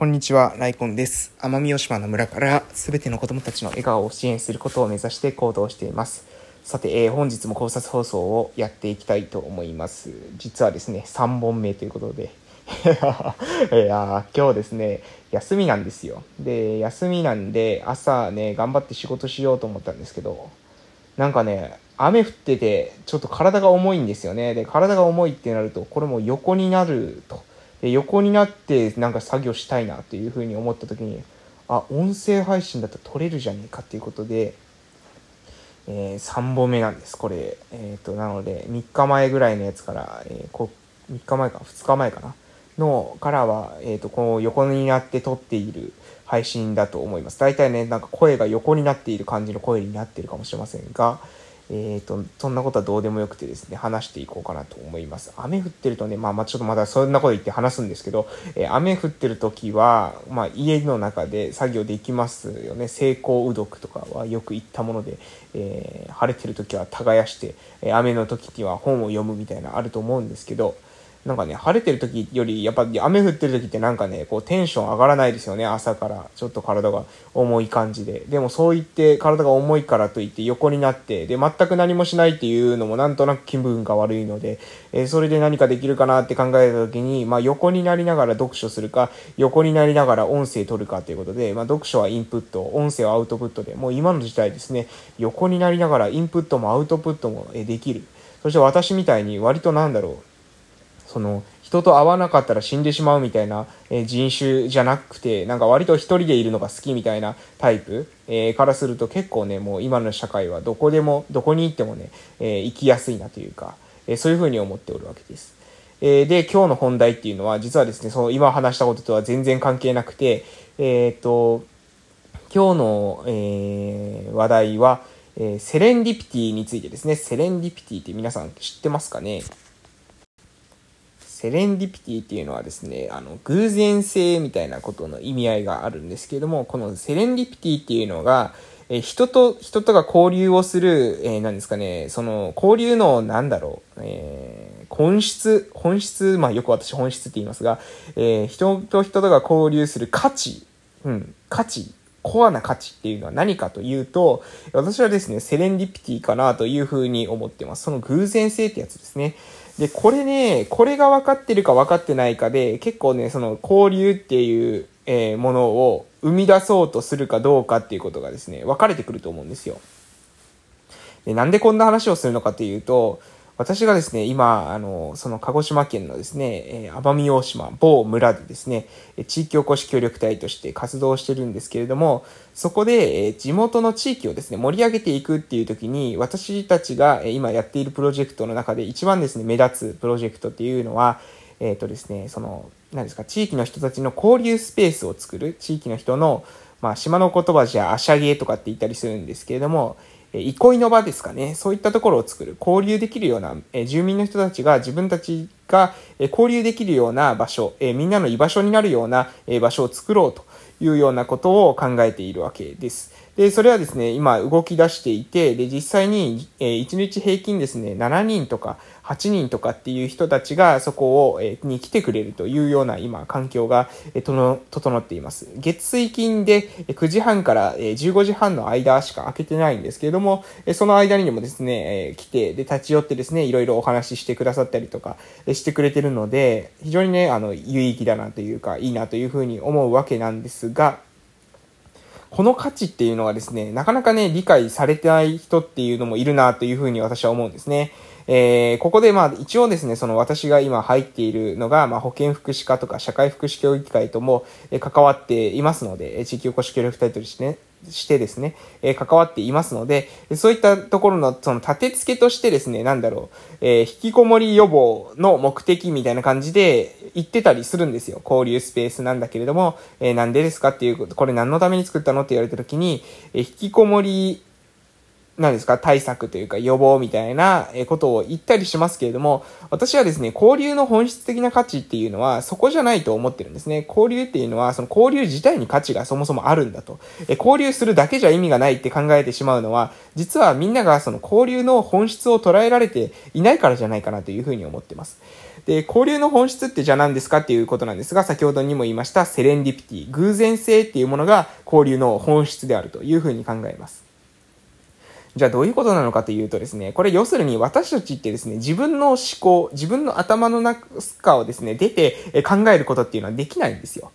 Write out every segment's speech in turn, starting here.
こんにちは、ライコンです。奄美大島の村からすべての子供たちの笑顔を支援することを目指して行動しています。さて、えー本日も考察放送をやっていきたいと思います。実はですね、3本目ということで。いや今日ですね、休みなんですよ。で、休みなんで、朝ね、頑張って仕事しようと思ったんですけど、なんかね、雨降ってて、ちょっと体が重いんですよね。で、体が重いってなると、これも横になると。横になってなんか作業したいなっていうふうに思った時に、あ、音声配信だと撮れるじゃねえかっていうことで、え3本目なんです、これ。えっ、と、なので、3日前ぐらいのやつから、えーこ3日前か、2日前かな、の、からは、えっ、と、こう、横になって撮っている配信だと思います。大体ね、なんか声が横になっている感じの声になっているかもしれませんが、えー、と、そんなことはどうでもよくてですね、話していこうかなと思います。雨降ってるとね、まあまあちょっとまだそんなこと言って話すんですけど、えー雨降ってる時は、まあ家の中で作業できますよね。成功うどくとかはよく言ったもので、えー晴れてる時は耕して、え雨の時には本を読むみたいなあると思うんですけど、なんかね、晴れてる時より、やっぱ雨降ってる時ってなんかね、こうテンション上がらないですよね、朝から。ちょっと体が重い感じで。でもそう言って体が重いからといって横になって、で、全く何もしないっていうのもなんとなく気分が悪いので、えーそれで何かできるかなって考えた時に、まあ横になりながら読書するか、横になりながら音声取るかということで、まあ読書はインプット、音声はアウトプットで、もう今の時代ですね、横になりながらインプットもアウトプットもできる。そして私みたいに割となんだろう、その人と会わなかったら死んでしまうみたいな、えー人種じゃなくてなんか割と一人でいるのが好きみたいなタイプ、えーからすると結構ねもう今の社会はどこでもどこに行ってもね、えー生きやすいなというか、えそういうふうに思っておるわけです。えで今日の本題っていうのは実はですねその今話したこととは全然関係なくてえっと今日の、え話題は、えセレンディピティについてですねセレンディピティって皆さん知ってますかね？セレンディピティっていうのはですね、あの、偶然性みたいなことの意味合いがあるんですけれども、このセレンディピティっていうのが、え人と、人とが交流をする、えー、なんですかね、その、交流の、なんだろう、えー本質、本質、まあよく私本質って言いますが、えー人と人とが交流する価値、うん、価値、コアな価値っていうのは何かというと、私はですね、セレンディピティかなというふうに思ってます。その偶然性ってやつですね。で、これね、これが分かってるか分かってないかで、結構ね、その交流っていう、えーものを生み出そうとするかどうかっていうことがですね、分かれてくると思うんですよ。で、なんでこんな話をするのかというと、私がですね、今、あの、その鹿児島県のですね、え奄美大島某村でですね、地域おこし協力隊として活動してるんですけれども、そこで、え地元の地域をですね、盛り上げていくっていう時に、私たちが今やっているプロジェクトの中で一番ですね、目立つプロジェクトっていうのは、えっ、とですね、その、何ですか、地域の人たちの交流スペースを作る、地域の人の、まあ、島の言葉じゃ、あしゃげとかって言ったりするんですけれども、憩いの場ですかね。そういったところを作る。交流できるような、え住民の人たちが自分たちが、え交流できるような場所、えみんなの居場所になるような、え場所を作ろうというようなことを考えているわけです。で、それはですね、今動き出していて、で、実際に、え1日平均ですね、7人とか8人とかっていう人たちがそこを、えーに来てくれるというような今、環境が、えーとの整っています。月水金で9時半からえ15時半の間しか開けてないんですけれども、えその間にもですね、えー来て、で、立ち寄ってですね、いろいろお話ししてくださったりとかえしてくれてるので、非常にね、あの、有意義だなというか、いいなというふうに思うわけなんですが、この価値っていうのはですね、なかなかね、理解されてない人っていうのもいるなというふうに私は思うんですね。えーここでまあ一応ですね、その私が今入っているのが、まあ保健福祉課とか社会福祉協議会とも関わっていますので、地域おこし協力隊としてね、してですね、えー関わっていますので、そういったところのその立て付けとしてですね、なんだろう、えー引きこもり予防の目的みたいな感じで言ってたりするんですよ。交流スペースなんだけれども、えーなんでですかっていうこと、これ何のために作ったのって言われた時に、えー引きこもり何ですか、対策というか予防みたいなことを言ったりしますけれども、私はですね、交流の本質的な価値っていうのはそこじゃないと思ってるんですね。交流っていうのは、その交流自体に価値がそもそもあるんだと。え交流するだけじゃ意味がないって考えてしまうのは、実はみんながその交流の本質を捉えられていないからじゃないかなというふうに思ってます。で、交流の本質ってじゃあ何ですかっていうことなんですが、先ほどにも言いましたセレンディピティ、偶然性っていうものが交流の本質であるというふうに考えます。じゃあどういうことなのかというとですね、これ要するに私たちってですね、自分の思考、自分の頭の中をですね、出て考えることっていうのはできないんですよ。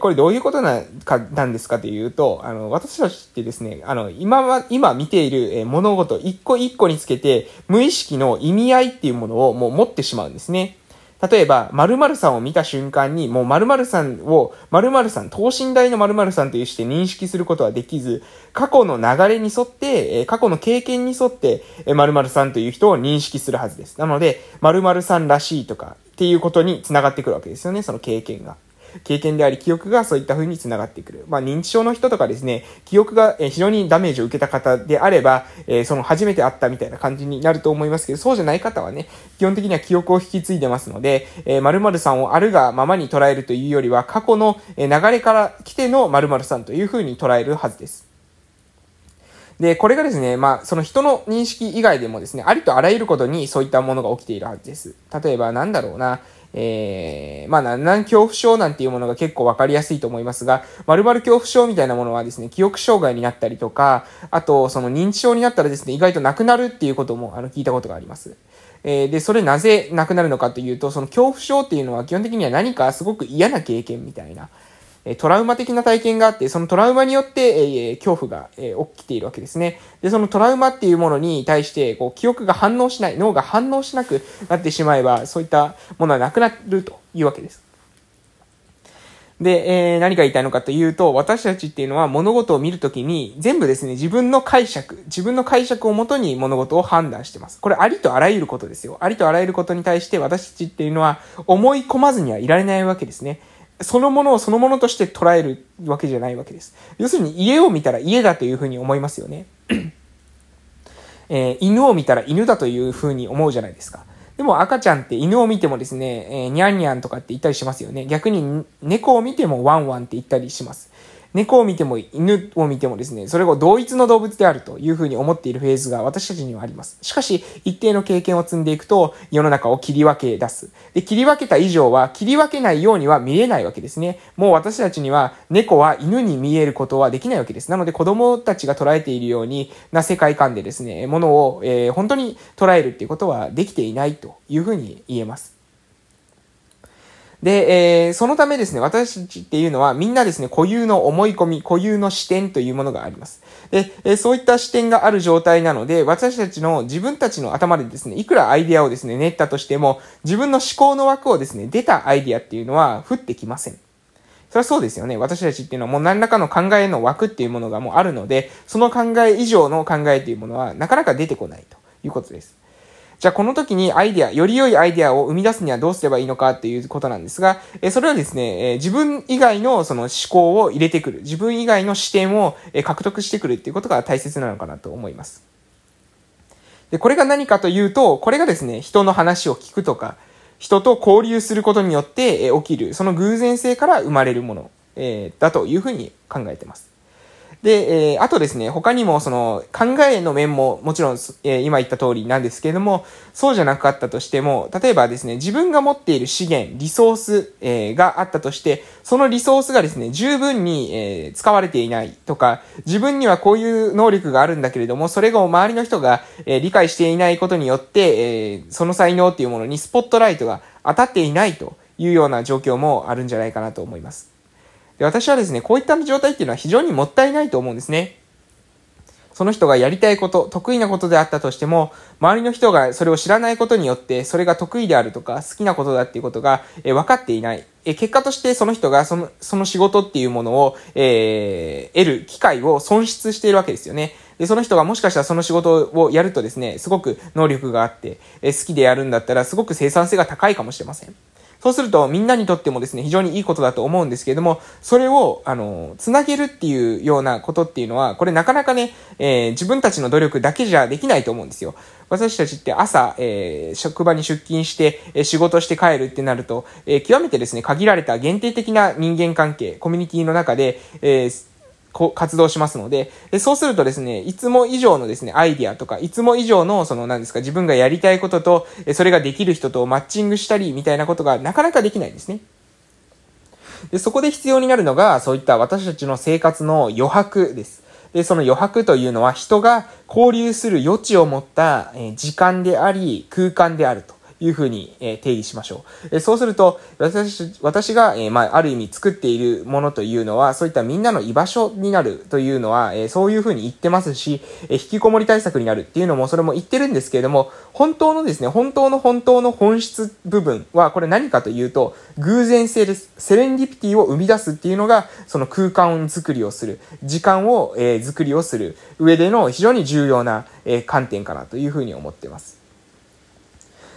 これどういうことなかなんですかというと、あの、私たちってですね、あの、今は、今見ている物事一個一個につけて、無意識の意味合いっていうものをもう持ってしまうんですね。例えば、〇〇さんを見た瞬間に、もう〇〇さんを、〇〇さん、等身大の〇〇さんというして認識することはできず、過去の流れに沿って、過去の経験に沿って、〇〇さんという人を認識するはずです。なので、〇〇さんらしいとか、っていうことに繋がってくるわけですよね、その経験が。経験であり、記憶がそういった風につながってくる。まあ、認知症の人とかですね、記憶が非常にダメージを受けた方であれば、えー、その初めて会ったみたいな感じになると思いますけど、そうじゃない方はね、基本的には記憶を引き継いでますので、えー、〇〇さんをあるがままに捉えるというよりは、過去の流れから来ての〇〇さんという風に捉えるはずです。で、これがですね、まあ、その人の認識以外でもですね、ありとあらゆることにそういったものが起きているはずです。例えば、なんだろうな、えー、まあ、難恐怖症なんていうものが結構わかりやすいと思いますが、〇〇恐怖症みたいなものはですね、記憶障害になったりとか、あと、その認知症になったらですね、意外となくなるっていうことも、あの、聞いたことがあります。え、で、それなぜなくなるのかというと、その恐怖症っていうのは基本的には何かすごく嫌な経験みたいな、トラウマ的な体験があって、そのトラウマによって、えー、恐怖が、え、起きているわけですね。で、そのトラウマっていうものに対して、こう、記憶が反応しない、脳が反応しなくなってしまえば、そういったものはなくなるというわけです。で、えー、何が言いたいのかというと、私たちっていうのは物事を見るときに、全部ですね、自分の解釈、自分の解釈をもとに物事を判断してます。これありとあらゆることですよ。ありとあらゆることに対して私たちっていうのは思い込まずにはいられないわけですね。そのものをそのものとして捉えるわけじゃないわけです。要するに家を見たら家だというふうに思いますよね。えー、犬を見たら犬だというふうに思うじゃないですか。でも赤ちゃんって犬を見てもですね、えー、にゃんにゃんとかって言ったりしますよね。逆に猫を見てもワンワンって言ったりします。猫を見ても犬を見てもですね、それを同一の動物であるというふうに思っているフェーズが私たちにはあります。しかし、一定の経験を積んでいくと、世の中を切り分け出す。で、切り分けた以上は、切り分けないようには見えないわけですね。もう私たちには、猫は犬に見えることはできないわけです。なので、子供たちが捉えているようにな世界観でですね、ものを、えー、本当に捉えるっていうことはできていないというふうに言えます。で、えー、そのためですね、私たちっていうのはみんなですね、固有の思い込み、固有の視点というものがあります。で、えー、そういった視点がある状態なので、私たちの自分たちの頭でですね、いくらアイデアをですね、練ったとしても、自分の思考の枠をですね、出たアイディアっていうのは降ってきません。それはそうですよね。私たちっていうのはもう何らかの考えの枠っていうものがもうあるので、その考え以上の考えというものはなかなか出てこないということです。じゃあこの時にアイデア、より良いアイデアを生み出すにはどうすればいいのかっていうことなんですが、えそれはですね、え自分以外のその思考を入れてくる、自分以外の視点をえ獲得してくるっていうことが大切なのかなと思います。で、これが何かというと、これがですね、人の話を聞くとか、人と交流することによって、え起きる、その偶然性から生まれるもの、えだというふうに考えてます。で、えー、あとですね、他にもその考えの面ももちろん、えー、今言った通りなんですけれども、そうじゃなかったとしても、例えばですね、自分が持っている資源、リソース、えー、があったとして、そのリソースがですね、十分に、え、使われていないとか、自分にはこういう能力があるんだけれども、それが周りの人が、え、理解していないことによって、え、その才能っていうものにスポットライトが当たっていないというような状況もあるんじゃないかなと思います。で、私はですね、こういった状態っていうのは非常にもったいないと思うんですね。その人がやりたいこと、得意なことであったとしても、周りの人がそれを知らないことによって、それが得意であるとか、好きなことだっていうことが、え分かっていない。え結果としてその人がその、その仕事っていうものを、えー、得る機会を損失しているわけですよね。で、その人がもしかしたらその仕事をやるとですね、すごく能力があって、え好きでやるんだったら、すごく生産性が高いかもしれません。そうするとみんなにとってもですね、非常にいいことだと思うんですけれども、それを、あの、つなげるっていうようなことっていうのは、これなかなかね、えー、自分たちの努力だけじゃできないと思うんですよ。私たちって朝、えー、職場に出勤して、えー、仕事して帰るってなると、えー、極めてですね、限られた限定的な人間関係、コミュニティの中で、えー、こう活動しますので、でそうするとですね、いつも以上のですね、アイディアとか、いつも以上の、その、何ですか、自分がやりたいことと、それができる人とマッチングしたり、みたいなことがなかなかできないんですね。で、そこで必要になるのが、そういった私たちの生活の余白です。で、その余白というのは人が交流する余地を持った時間であり、空間であると。いうふうに、え定義しましょう。えそうすると、私、私が、えまあ、ある意味作っているものというのは、そういったみんなの居場所になるというのは、えそういうふうに言ってますし、え引きこもり対策になるっていうのも、それも言ってるんですけれども、本当のですね、本当の本当の本質部分は、これ何かというと、偶然性です。セレンディピティを生み出すっていうのが、その空間作りをする、時間を、えー、作りをする上での非常に重要な、え、観点かなというふうに思っています。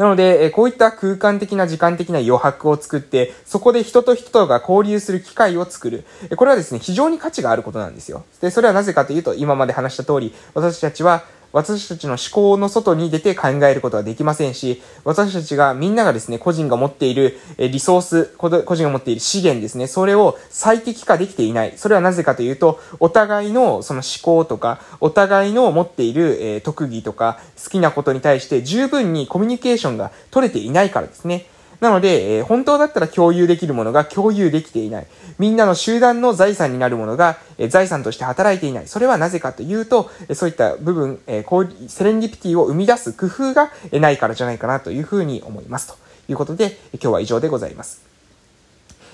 なので、こういった空間的な時間的な余白を作って、そこで人と人とが交流する機会を作る。これはですね、非常に価値があることなんですよ。で、それはなぜかというと、今まで話した通り、私たちは私たちの思考の外に出て考えることはできませんし、私たちが、みんながですね、個人が持っているリソース、個人が持っている資源ですね、それを最適化できていない。それはなぜかというと、お互いのその思考とか、お互いの持っている、え特技とか、好きなことに対して十分にコミュニケーションが取れていないからですね。なので、えー、本当だったら共有できるものが共有できていない。みんなの集団の財産になるものが、えー、財産として働いていない。それはなぜかというと、えー、そういった部分、えー、セレンディピティを生み出す工夫がえないからじゃないかなというふうに思います。ということで、今日は以上でございます。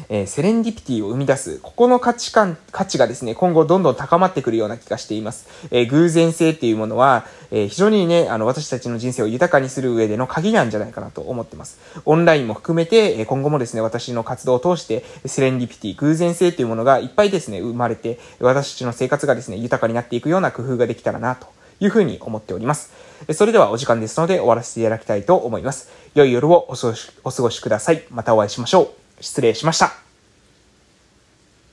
えー、セレンディピティを生み出す、ここの価値観、価値がですね、今後どんどん高まってくるような気がしています。えー、偶然性っていうものは、えー、非常にね、あの、私たちの人生を豊かにする上での鍵なんじゃないかなと思ってます。オンラインも含めて、え今後もですね、私の活動を通して、セレンディピティ、偶然性っていうものがいっぱいですね、生まれて、私たちの生活がですね、豊かになっていくような工夫ができたらなというふうに思っております。それではお時間ですので終わらせていただきたいと思います。良い夜をお過ごしください。またお会いしましょう。失礼しました。